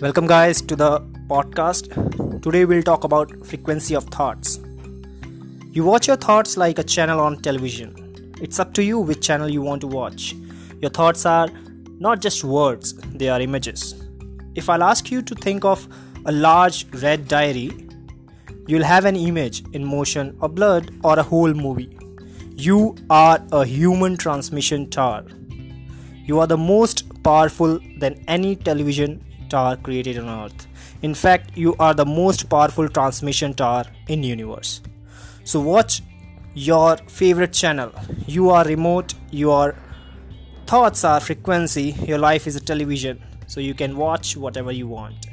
Welcome, guys, to the podcast. Today, we'll talk about frequency of thoughts. You watch your thoughts like a channel on television. It's up to you which channel you want to watch. Your thoughts are not just words, they are images. If I'll ask you to think of a large red diary, you'll have an image in motion, a blood, or a whole movie. You are a human transmission tower. You are the most powerful than any television tower created on earth. In fact you are the most powerful transmission tower in universe. So watch your favorite channel. You are remote your thoughts are frequency your life is a television. So you can watch whatever you want